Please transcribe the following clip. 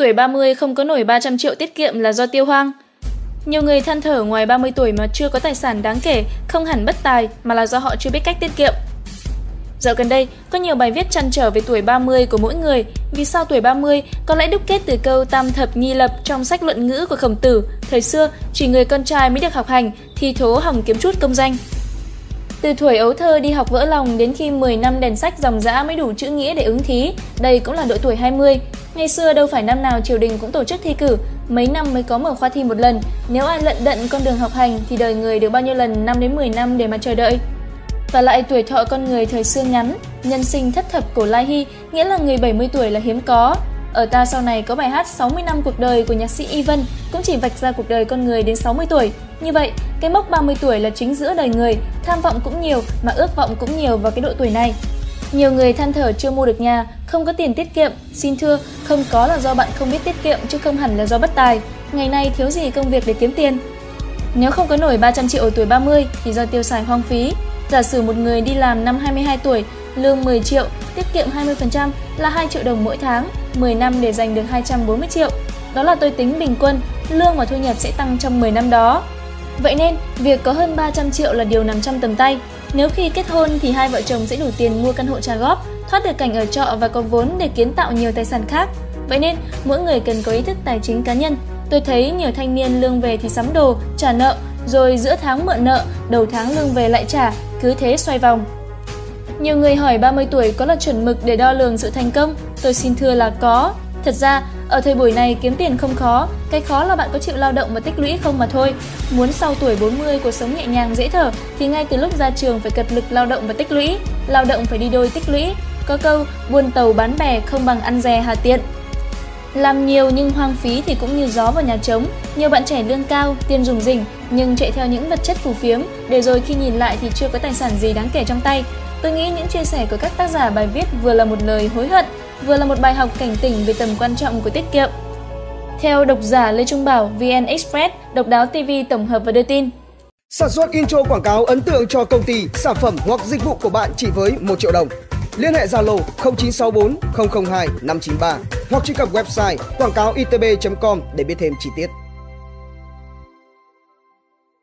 Tuổi 30 không có nổi 300 triệu tiết kiệm là do tiêu hoang. Nhiều người than thở ngoài 30 tuổi mà chưa có tài sản đáng kể, không hẳn bất tài mà là do họ chưa biết cách tiết kiệm. Dạo gần đây, có nhiều bài viết chăn trở về tuổi 30 của mỗi người. Vì sao tuổi 30 có lẽ đúc kết từ câu tam thập nhi lập trong sách luận ngữ của khổng tử. Thời xưa, chỉ người con trai mới được học hành, thì thố hỏng kiếm chút công danh. Từ tuổi ấu thơ đi học vỡ lòng đến khi 10 năm đèn sách dòng dã mới đủ chữ nghĩa để ứng thí, đây cũng là độ tuổi 20. Ngày xưa đâu phải năm nào triều đình cũng tổ chức thi cử, mấy năm mới có mở khoa thi một lần. Nếu ai lận đận con đường học hành thì đời người được bao nhiêu lần 5 đến 10 năm để mà chờ đợi. Và lại tuổi thọ con người thời xưa ngắn, nhân sinh thất thập cổ lai hy, nghĩa là người 70 tuổi là hiếm có. Ở ta sau này có bài hát 60 năm cuộc đời của nhạc sĩ Y Vân cũng chỉ vạch ra cuộc đời con người đến 60 tuổi. Như vậy, cái mốc 30 tuổi là chính giữa đời người, tham vọng cũng nhiều mà ước vọng cũng nhiều vào cái độ tuổi này. Nhiều người than thở chưa mua được nhà, không có tiền tiết kiệm, xin thưa, không có là do bạn không biết tiết kiệm chứ không hẳn là do bất tài. Ngày nay thiếu gì công việc để kiếm tiền. Nếu không có nổi 300 triệu ở tuổi 30 thì do tiêu xài hoang phí. Giả sử một người đi làm năm 22 tuổi, lương 10 triệu, tiết kiệm 20% là 2 triệu đồng mỗi tháng, 10 năm để dành được 240 triệu. Đó là tôi tính bình quân, lương và thu nhập sẽ tăng trong 10 năm đó. Vậy nên, việc có hơn 300 triệu là điều nằm trong tầm tay. Nếu khi kết hôn thì hai vợ chồng sẽ đủ tiền mua căn hộ trả góp, thoát được cảnh ở trọ và có vốn để kiến tạo nhiều tài sản khác. Vậy nên, mỗi người cần có ý thức tài chính cá nhân. Tôi thấy nhiều thanh niên lương về thì sắm đồ, trả nợ, rồi giữa tháng mượn nợ, đầu tháng lương về lại trả, cứ thế xoay vòng. Nhiều người hỏi 30 tuổi có là chuẩn mực để đo lường sự thành công? Tôi xin thưa là có. Thật ra, ở thời buổi này kiếm tiền không khó, cái khó là bạn có chịu lao động và tích lũy không mà thôi. Muốn sau tuổi 40 cuộc sống nhẹ nhàng dễ thở thì ngay từ lúc ra trường phải cật lực lao động và tích lũy. Lao động phải đi đôi tích lũy. Có câu buôn tàu bán bè không bằng ăn dè hà tiện. Làm nhiều nhưng hoang phí thì cũng như gió vào nhà trống. Nhiều bạn trẻ lương cao, tiền dùng rỉnh nhưng chạy theo những vật chất phù phiếm, để rồi khi nhìn lại thì chưa có tài sản gì đáng kể trong tay. Tôi nghĩ những chia sẻ của các tác giả bài viết vừa là một lời hối hận, vừa là một bài học cảnh tỉnh về tầm quan trọng của tiết kiệm. Theo độc giả Lê Trung Bảo, VN Express, Độc đáo TV tổng hợp và đưa tin. Sản xuất intro quảng cáo ấn tượng cho công ty, sản phẩm hoặc dịch vụ của bạn chỉ với 1 triệu đồng. Liên hệ Zalo 0964 002 593 hoặc truy cập website quảng cáo itb.com để biết thêm chi tiết.